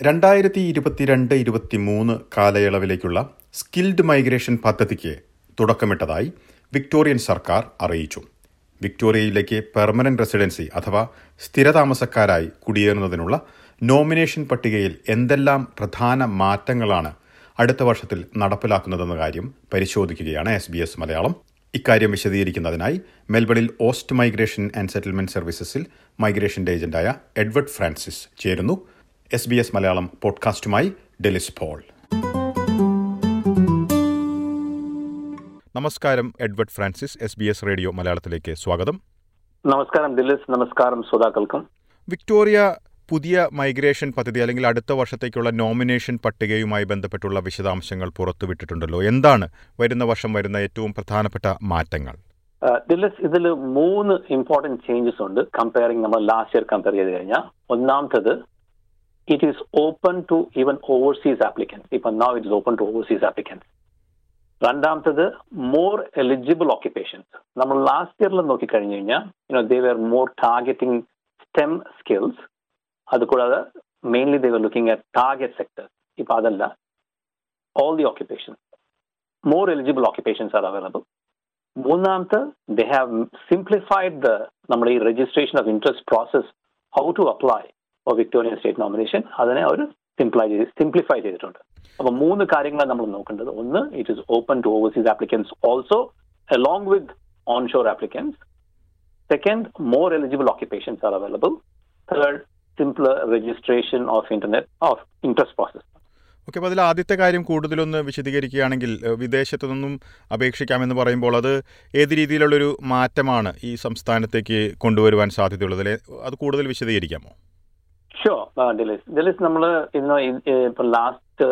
രണ്ടായിരത്തി ഇരുപത്തിരണ്ട് ഇരുപത്തിമൂന്ന് കാലയളവിലേക്കുള്ള സ്കിൽഡ് മൈഗ്രേഷൻ പദ്ധതിക്ക് തുടക്കമിട്ടതായി വിക്ടോറിയൻ സർക്കാർ അറിയിച്ചു. വിക്ടോറിയയിലേക്ക് പെർമനന്റ് റെസിഡൻസി അഥവാ സ്ഥിരതാമസക്കാരായി കുടിയേറുന്നതിനുള്ള നോമിനേഷൻ പട്ടികയിൽ എന്തെല്ലാം പ്രധാന മാറ്റങ്ങളാണ് അടുത്ത വർഷത്തിൽ നടപ്പിലാക്കുന്നതെന്ന കാര്യം പരിശോധിക്കുകയാണ് എസ് ബി എസ് മലയാളം. ഇക്കാര്യം വിശദീകരിക്കുന്നതിനായി മെൽബണിൽ ഓസ്റ്റ് മൈഗ്രേഷൻ ആൻഡ് സെറ്റിൽമെന്റ് സർവീസസിൽ മൈഗ്രേഷന്റെ ഏജന്റായ എഡ്വേർഡ് ഫ്രാൻസിസ് ചേരുന്നു. എസ് ബി എസ് മലയാളം പോഡ്കാസ്റ്റുമായി ഡെലിസ് പോൾ. നമസ്കാരം Edward Francis S B S radio മലയാളത്തിലേക്ക് സ്വാഗതം. നമസ്കാരം ദിലിസ്. നമസ്കാരം ശ്രോതാക്കൾക്കും. വിക്ടോറിയ പുതിയ മൈഗ്രേഷൻ പദ്ധതി അല്ലെങ്കിൽ അടുത്ത വർഷത്തേക്കുള്ള നോമിനേഷൻ പട്ടികയുമായി ബന്ധപ്പെട്ടുള്ള വിശദാംശങ്ങൾ പുറത്തുവിട്ടിട്ടുണ്ടല്ലോ. എന്താണ് വരുന്ന വർഷം വരുന്ന ഏറ്റവും പ്രധാനപ്പെട്ട മാറ്റങ്ങൾ? ദിലീസ് ഇതിൽ മൂന്ന് ഇമ്പോർട്ടന്റ് ചേഞ്ചസ് ഉണ്ട്. കമ്പയറിംഗ് നമ്മൾ ലാസ്റ്റ് ഇയർ കമ്പയർ ചെയ്ത് കഴിഞ്ഞാൽ. ഒന്നാമത്തത് it is open to even overseas applicants ഇപ്പം now it is open to overseas applicants രണ്ടാമത്തത് മോർ എലിജിബിൾ ഓക്യുപ്പേഷൻസ് നമ്മൾ ലാസ്റ്റ് ഇയറിൽ നോക്കിക്കഴിഞ്ഞു കഴിഞ്ഞാൽ you know they were more targeting STEM skills അതുകൂടാതെ mainly they were looking at target sector ഇപ്പം അതല്ല all the occupations more eligible occupations are available മൂന്നാമത്തെ they have simplified the നമ്മുടെ ഈ registration of interest process how to apply four Victorian state nomination അതിനെ അവർ സിംപ്ലൈ ചെയ്ത് simplify ചെയ്തിട്ടുണ്ട്. അപ്പൊ മൂന്ന് കാര്യങ്ങളാണ് നമ്മൾ നോക്കേണ്ടത്. ഒന്ന് it is open to overseas applicants also along with onshore applicants second more eligible occupations are available third simpler registration of internet of interest process okay അപ്പോൾ അതിൽ ആദ്യത്തെ കാര്യം കൂടുതലൊന്ന് വിശദീകരിക്കുകയാണെങ്കിൽ വിദേശത്തു നിന്നും അപേക്ഷിക്കാമെന്ന് പറയുമ്പോൾ അത് ഏത് രീതിയിലുള്ളൊരു മാറ്റമാണ് ഈ സംസ്ഥാനത്തേക്ക് കൊണ്ടുവരുവാൻ സാധ്യതയുള്ളത്? അത് കൂടുതൽ വിശദീകരിക്കാമോ? ഷുവർ ഡെലിസ് ഡെലിസ് നമ്മൾ ഇന്ന് ഇപ്പം ലാസ്റ്റ്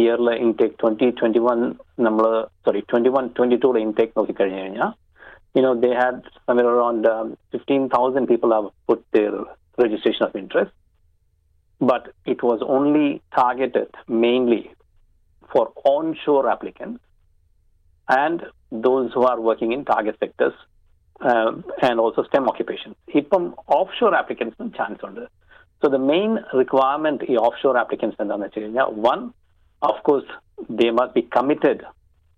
ഇയറിലെ ഇൻടേക്ക് ട്വന്റി ട്വന്റി വൺ നമ്മൾ sorry twenty one twenty ടൂടെ intake നോക്കിക്കഴിഞ്ഞു കഴിഞ്ഞാൽ you know they had somewhere around um, 15,000 people have put their registration of interest, but it was only targeted mainly for onshore applicants and those who are working in target sectors um, and also STEM occupations. ഇപ്പം offshore ആപ്ലിക്കൻസിനും chance ഉണ്ട് so the main requirement the offshore applicants in Nigeria, one, of course, they must be committed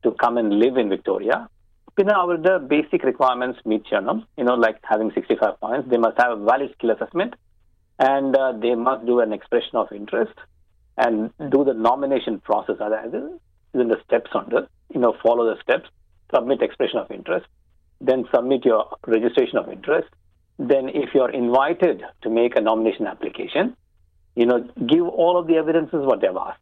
to come and live in Victoria. Pinna, our the basic requirements meet Chernam, you know, like having 65 points. They must have a valid skill assessment and uh, they must do an expression of interest and mm. do the nomination process. Then the steps under, you know, follow the steps, submit expression of interest, then submit your registration of interest, then if you're invited to make a nomination application, you know, give all of the evidences what they've asked.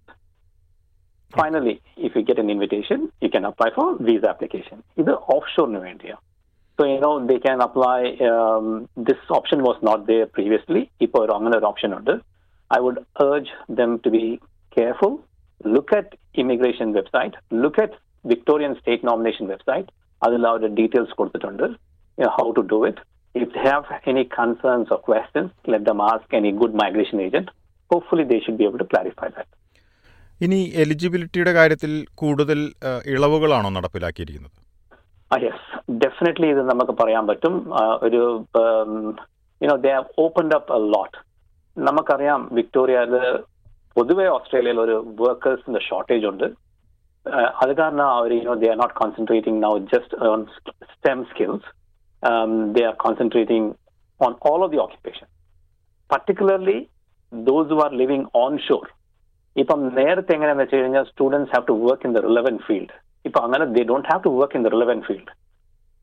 Finally, if you get an invitation, you can apply for visa application. Either offshore in India. So, you know, they can apply, um, this option was not there previously. People are another option under. I would urge them to be careful. Look at immigration website. Look at Victorian state nomination website. Allow the details കൊടുത്തിട്ടുണ്ട് you know, how to do it. If they have any concerns or questions, let them ask any good migration agent. Hopefully, they should be able to clarify that. ഇനി എലിജിബിലിറ്റിയുടെ കാര്യത്തിൽ കൂടുതൽ ഇളവുകളാണോ നടപ്പിലാക്കിയിരിക്കുന്നത്? Yes definitely ഇത് നമുക്ക് പറയാൻ പറ്റും. ഒരു you know they have opened up a lot നമുക്കറിയാം വിക്ടോറിയയിൽ പൊതുവെ ഓസ്ട്രേലിയയിൽ ഒരു വർക്കേഴ്സിന്റെ ഷോർട്ടേജ് ഉണ്ട്. അത് കാരണം അവർ you know they are not concentrating now just on STEM skills um, they are concentrating on all of the occupation, particularly those who are living onshore. ഇപ്പം നേരത്തെ എങ്ങനെയാണെന്ന് വെച്ച് കഴിഞ്ഞാൽ students have to work in the relevant field ഇപ്പം അങ്ങനെ they don't have to work in the relevant field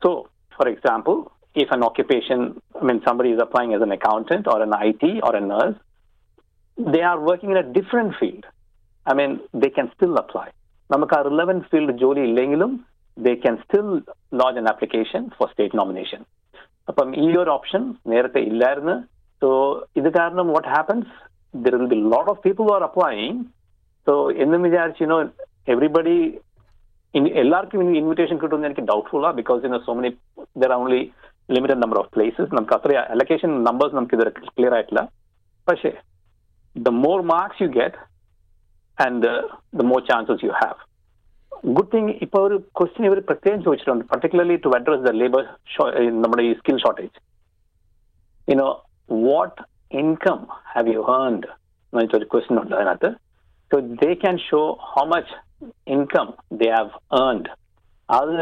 so for example if an occupation, I mean, somebody is applying as an accountant or an IT or a nurse, they are working in a different field. I mean, they can still apply. നമുക്ക് ആ relevant field ജോലി ഇല്ലെങ്കിലും they can still lodge an application for state nomination. അപ്പം ഈ ഒരു option നേരത്തെ ഇല്ലായിരുന്നു so ഇത് കാരണം what happens there will be lot of people are applying so എന്നും വിചാരിച്ച് യുനോ എവറിബഡി എല്ലാവർക്കും ഇൻവിറ്റേഷൻ കിട്ടുമെന്ന് എനിക്ക് ഡൗട്ട്ഫുൾ ആ because you know so many there are only limited number of places നമുക്ക് അത്ര അലക്കേഷൻ നമ്പേഴ്സ് നമുക്ക് ഇതുവരെ ക്ലിയർ ആയിട്ടില്ല പക്ഷേ the more marks you get and the more chances you have good thing ഇപ്പൊ ഒരു ക്വസ്റ്റ്യൻ ഇവർ പ്രത്യേകം ചോദിച്ചിട്ടുണ്ട് particularly to address the labour നമ്മുടെ ഈ skill shortage you know what income have you earned എന്നിട്ടൊരു ക്വസ്റ്റ്യൻ ഉണ്ട് അതിനകത്ത് so they can show how much income they have earned അത്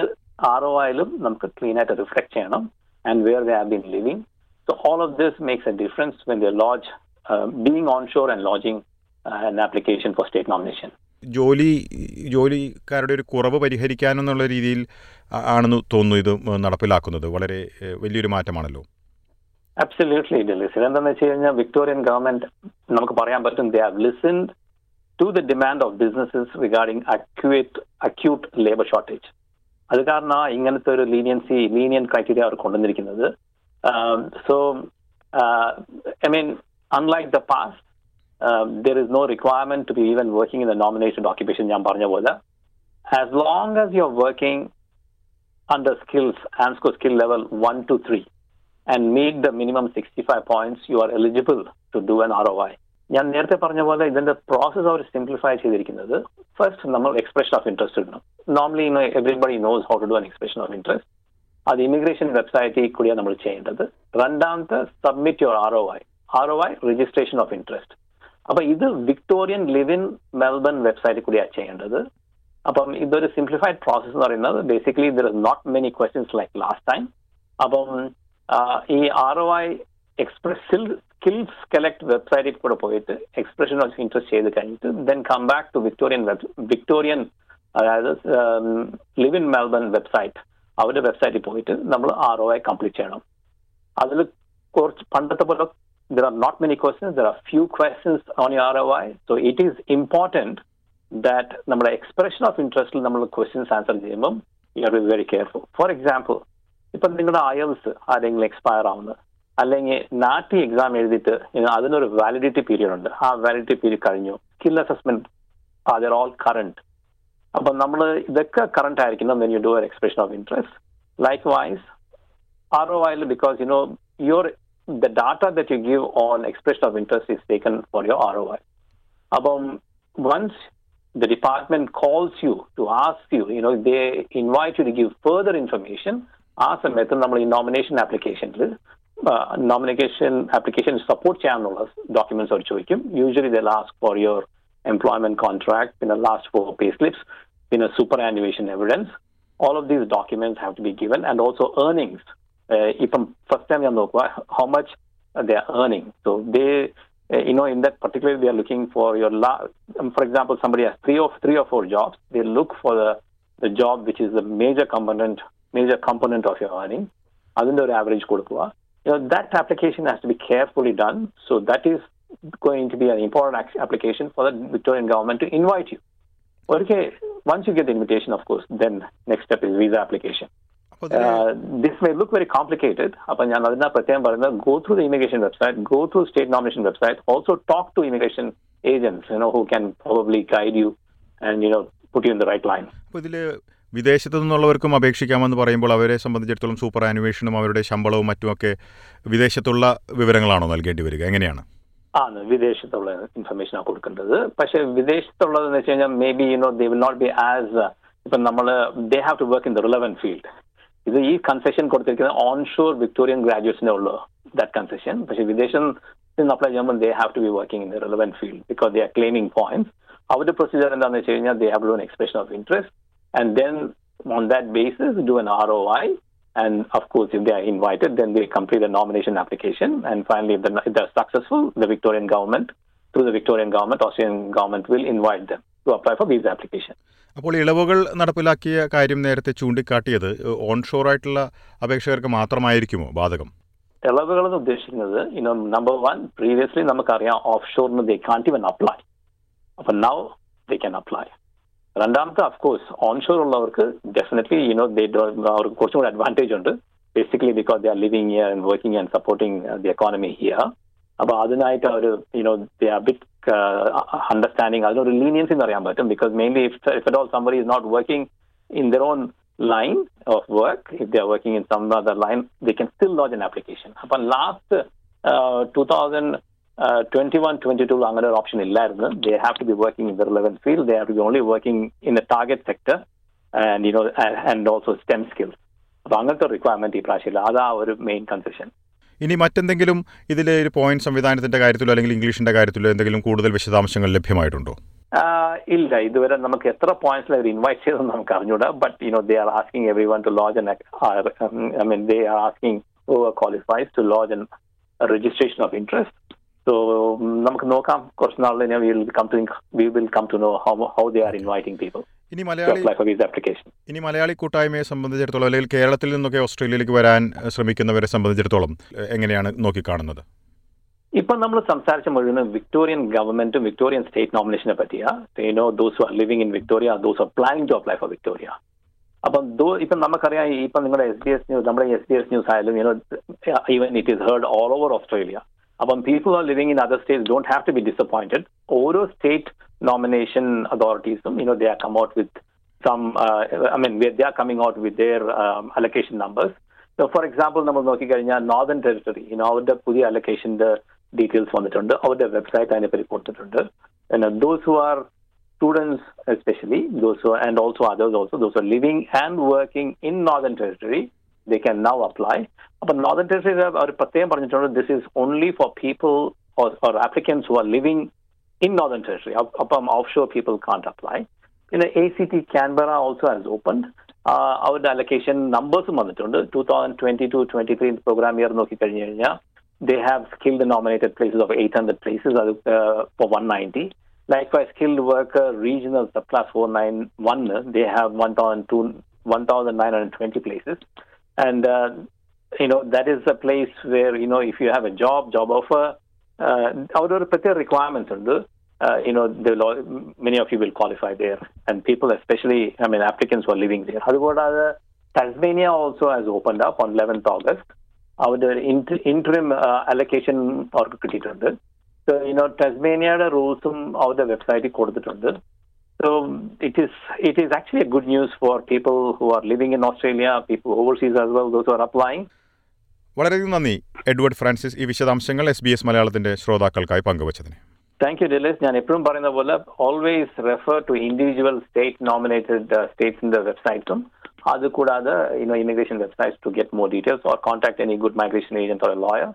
ആർ ഒ ആയാലും നമുക്ക് ക്ലീൻ ആയിട്ട് റിഫ്ലക്ട് ചെയ്യണം and where they have been living so all of this makes a difference when the lodge being onshore and lodging an application for state nomination. ജോലി ജോലിക്കാരുടെ ഒരു കുറവ് പരിഹരിക്കാനെന്നുള്ള രീതിയിൽ ആണെന്ന് തോന്നുന്നു ഇത് നടപ്പിലാക്കുന്നത്. വളരെ വലിയൊരു മാറ്റമാണല്ലോ. അബ്സല്യൂട്ട്ലി ലിസൺ എന്താണെന്ന് വെച്ച് കഴിഞ്ഞാൽ വിക്ടോറിയൻ ഗവൺമെന്റ് നമുക്ക് പറയാൻ പറ്റും they have listen to the demand of businesses regarding acute acute labour shortage അത് കാരണം ഇങ്ങനത്തെ ഒരു ലീനിയൻസി ലീനിയൻ ക്രൈറ്റീരിയ അവർ കൊണ്ടുവന്നിരിക്കുന്നത്. So I mean unlike the past Um, there is no requirement to be even working in the nomination occupation yam parnyavola as long as you're working under skills ANZSCO skill level 1 to 3 and make the minimum 65 points you are eligible to do an roi ഞാൻ നേരത്തെ പറഞ്ഞ പോലെ ഇതിന്റെ process അവർ simplify ചെയ്തിരിക്കുന്നത് first നമ്മൾ expression of interest ഇടണം. Normally everybody knows how to do an expression of interest അത് ഇമിഗ്രേഷൻ വെബ്സൈറ്റിൽ കൂടിയാണ് നമ്മൾ ചെയ്യേണ്ടത്. രണ്ടാമത്തെ submit your R O Y R O Y registration of interest അപ്പൊ ഇത് വിക്ടോറിയൻ ലിവ് ഇൻ മെൽബൺ വെബ്സൈറ്റിൽ കൂടിയാണ് ചെയ്യേണ്ടത്. അപ്പം ഇതൊരു സിംപ്ലിഫൈഡ് പ്രോസസ് എന്ന് പറയുന്നത് basically there is not many questions like last time അപ്പം ഈ R O I express skills collect വെബ്സൈറ്റിൽ കൂടെ പോയിട്ട് എക്സ്പ്രഷൻ ഓഫ് ഇൻട്രസ്റ്റ് ചെയ്ത് കഴിഞ്ഞിട്ട് then come back to Victorian web Victorian അതായത് ലിവ് ഇൻ മെൽബൺ വെബ്സൈറ്റ് അവരുടെ വെബ്സൈറ്റിൽ പോയിട്ട് നമ്മൾ ആർ ഒ ഐ കംപ്ലീറ്റ് ചെയ്യണം. അതിൽ കുറച്ച് പണ്ടത്തെ പോലെ not many questions there are few questions on you R O I so it is important that നമ്മുടെ എക്സ്പ്രഷൻ ഓഫ് ഇൻട്രസ്റ്റിൽ നമ്മൾ ക്വസ്റ്റ്യൻസ് ആൻസർ ചെയ്യുമ്പം you are be very careful for example ഇപ്പം നിങ്ങളുടെ അയൽസ് ആരെങ്കിലും എക്സ്പയർ ആവുന്നത് അല്ലെങ്കിൽ നാട്ടി എക്സാം എഴുതിയിട്ട് അതിനൊരു വാലിഡിറ്റി പീരീഡ് ഉണ്ട്. ആ വാലിഡിറ്റി പീരീഡ് കഴിഞ്ഞു. Skill assessment are all current അപ്പം നമ്മൾ ഇതൊക്കെ കറണ്ട് ആയിരിക്കണം. You do expression of interest like wise R O ഐയിൽ because you know your the data that you give on expression of interest is taken for your R O I അപ്പം once the department calls you to ask you, you know, they invite you to give further information, ആ സമയത്ത് നമ്മൾ ഈ nomination ആപ്ലിക്കേഷനിൽ nomination application support ചെയ്യാനുള്ള documents അവർ ചോദിക്കും usually the last for your employment contract പിന്നെ last four പേ slips പിന്നെ super ആനുവേഷൻ evidence all of these documents have to B given and also earnings ഇപ്പം ഫസ്റ്റ് ടൈം ഞാൻ നോക്കുക how much the R earning so they uh, you know, in that particularly they are looking for your la- um, for example, somebody has three or three or four jobs. They look for the the job which is the major component major component of your earning. അതിന്റെ ഒരു average കൊടുക്കുക you know that application has to be carefully done. So that is going to be an important ac- application for the Victorian government to invite you. Okay, once you get the invitation, of course, then next step is visa application. അപ്പോൾ may look very complicated look very complicated. അപ്പൊ ഞാൻ അതിനാ പ്രത്യേകം പറയുന്നത് go through the immigration website go through state nomination website also talk to immigration agents you know who can probably guide you and you know put you in the right line അപ്പോൾ ഇതിൽ വിദേശത്തു നിന്നുള്ളവർക്കും അപേക്ഷിക്കാമെന്ന് പറയുമ്പോൾ അവരെ സംബന്ധിച്ചിടത്തോളം super ആനുവേഷനും അവരുടെ ശമ്പളവും മറ്റുമൊക്കെ വിദേശത്തുള്ള വിവരങ്ങളാണോ നൽകേണ്ടി വരിക? എങ്ങനെയാണ്? ആണ് വിദേശത്തുള്ള ഇൻഫർമേഷൻ ആണ് കൊടുക്കേണ്ടത്. പക്ഷേ വിദേശത്തുള്ളതെന്ന് വെച്ച് കഴിഞ്ഞാൽ may be you know they will not be as ഇപ്പം നമ്മൾ they have to work in the relevant field ഇത് ഈ കൺസെഷൻ കൊടുത്തിരിക്കുന്നത് ഓൺ ഷോർ വിക്ടോറിയൻ ഗ്രാജുവേറ്റ്സിനെ ഉള്ളൂ ദാറ്റ് കൺസെഷൻ പക്ഷെ വിദേശം നിന്ന് അപ്ലൈ ചെയ്യുമ്പോൾ they have to be working in the relevant field because they are claiming points അവരുടെ പ്രൊസീജിയർ എന്താണെന്ന് വെച്ച് കഴിഞ്ഞാൽ they have do an expression of interest and then on that basis do an R O I And of course, if they are invited, then they complete the nomination application. And finally, if they're, if they're successful, the Victorian government, through the Victorian government, Australian government will invite them to apply for visa application. അപ്പോൾ ഇളവുകൾ നടപ്പിലാക്കിയ കാര്യം നേരത്തെ ചൂണ്ടിക്കാട്ടിയത് onshore ആയിട്ടുള്ള അപേക്ഷകർക്ക് മാത്രമായിരിക്കുമോ ബാധകം? ഇളവുകൾ എന്ന് ഉദ്ദേശിക്കുന്നത് number one previously നമുക്കറിയാം ഓഫ് ഷോറിന് ദേ കാന്റ് ഇവൻ അപ്ലൈ അപ്പൊ നൗ ദേ ക്യാൻ അപ്ലൈ രണ്ടാമത്തെ അഫ്കോഴ്സ് ഓൺഷോർ ഉള്ളവർക്ക് ഡെഫിനറ്റ്ലി യുനോ ദേ അവർക്ക് കുറച്ചും കൂടി അഡ്വാന്റേജ് ഉണ്ട്. Basically because they are living here and working and supporting the economy here അപ്പൊ അതിനായിട്ട് അവർ you know they R bit understanding അതിനൊരു ലീനിയൻസി എന്ന് അറിയാൻ പറ്റും because mainly if if at all somebody is not working in their own line of work, if they are working in some other line, they can still lodge an application. Upon last uh, 2021-22 അങ്ങനെ ഒരു option ഇല്ലായിരുന്നു they have to be working in the relevant field they have to be only working in the target sector and you know and, and also STEM skills അപ്പൊ അങ്ങനത്തെ requirement ഈ പ്രാവശ്യമില്ല അതാ ഒരു main concession ഇനി മറ്റെന്തെങ്കിലും ഇതിലെ ഒരു പോയിന്റ് സംവിധാനത്തിന്റെ കാര്യത്തിലോ അല്ലെങ്കിൽ ഇംഗ്ലീഷിന്റെ കാര്യത്തിലോ എന്തെങ്കിലും കൂടുതൽ വിശദാംശങ്ങൾ ലഭ്യമായിട്ടുണ്ടോ? ഇല്ല. ഇതുവരെ നമുക്ക് എത്ര പോയിന്റ്സിൽ അവർ ഇൻവൈറ്റ് ചെയ്തെന്ന് നമുക്ക് അറിഞ്ഞൂടാ. But you know they are asking every one to lodge I mean they are asking qualifies to lodge and registration of interest so നമുക്ക് നോക്കാം. കുറച്ച് നാളിൽ will come to we will come to know how how they are inviting people ഇനി മലയാളി ഇനി മലയാളി കൂട്ടായ്മയെ സംബന്ധിച്ചിടത്തോളം അല്ലെങ്കിൽ കേരളത്തിൽ നിന്നൊക്കെ ഓസ്ട്രേലിയയിലേക്ക് വരാൻ ശ്രമിക്കുന്നവരെ സംബന്ധിച്ചിടത്തോളം എങ്ങനെയാണ് നോക്കിക്കാണുന്നത്? ഇപ്പൊ നമ്മൾ സംസാരിച്ച മുഴുവൻ വിക്ടോറിയൻ ഗവൺമെന്റും വിക്ടോറിയൻ സ്റ്റേറ്റ് നോമിനേഷനെ പറ്റിയാ you know those are living in Victoria those are planning to apply for Victoria അപ്പം ദോ ഇപ്പം നമുക്കറിയാം ഇപ്പം നിങ്ങളുടെ എസ് ഡി എസ് ന്യൂസ് നമ്മുടെ എസ് ഡി എസ് ന്യൂസ് ആയാലും you know even it is heard all over Australia അപ്പം people are living in other states don't have to be disappointed ഓരോ സ്റ്റേറ്റ് നോമിനേഷൻ അതോറിറ്റീസും you know they are come out with some I mean they are coming out with their allocation numbers for example നമ്മൾ നോക്കിക്കഴിഞ്ഞാൽ northern territory you know അവരുടെ പുതിയ അലക്കേഷന്റെ details വന്നിട്ടുണ്ട് അവരുടെ website അതിനെപ്പറ്റി കൊടുത്തിട്ടുണ്ട് those who R students especially those who and also others also those who are living and working in northern territory they can now apply but northern territory അവർ പ്രത്യേകം പറഞ്ഞിട്ടുണ്ട് this is only for people or, or applicants who are living in northern territory അപ്പം offshore people can't apply പിന്നെ A C T Canberra also has opened അവരുടെ allocation നമ്പേഴ്സും വന്നിട്ടുണ്ട് two thousand twenty two twenty three programme year നോക്കി കഴിഞ്ഞു കഴിഞ്ഞാൽ they have skilled nominated places of eight hundred places അത് four one ninety Likewise, skilled worker regional surplus 491, they have 1,920 places. And, uh, you know, that is a place where, you know, if you have a job, job offer, our uh, requirements under, uh, you know, will, many of you will qualify there. And people, especially, I mean, applicants who are living there. However, Tasmania also has opened up on 11th August. Our inter- interim uh, allocation or കിട്ടിയിട്ടുണ്ട് so you know ടെസ്മേനിയയുടെ റൂൾസും അവരുടെ വെബ്സൈറ്റിൽ കൊടുത്തിട്ടുണ്ട് so is it is actually a good news for people who are living in Australia, people overseas as well, those who are applying. വളരെയധികം നന്ദി Edward Francis ഈ വിശദാംശങ്ങൾ എസ് ബി എസ് മലയാളത്തിന്റെ ശ്രോതാക്കൾക്കായി പങ്കുവച്ചതിന്. താങ്ക് യു ഡെലിസ് ഞാൻ എപ്പോഴും പറയുന്ന പോലെ always refer to individual state nominated സ്റ്റേറ്റ്സിന്റെ വെബ്സൈറ്റും അത് കൂടാതെ immigration website to get more details or contact any good migration agent or lawyer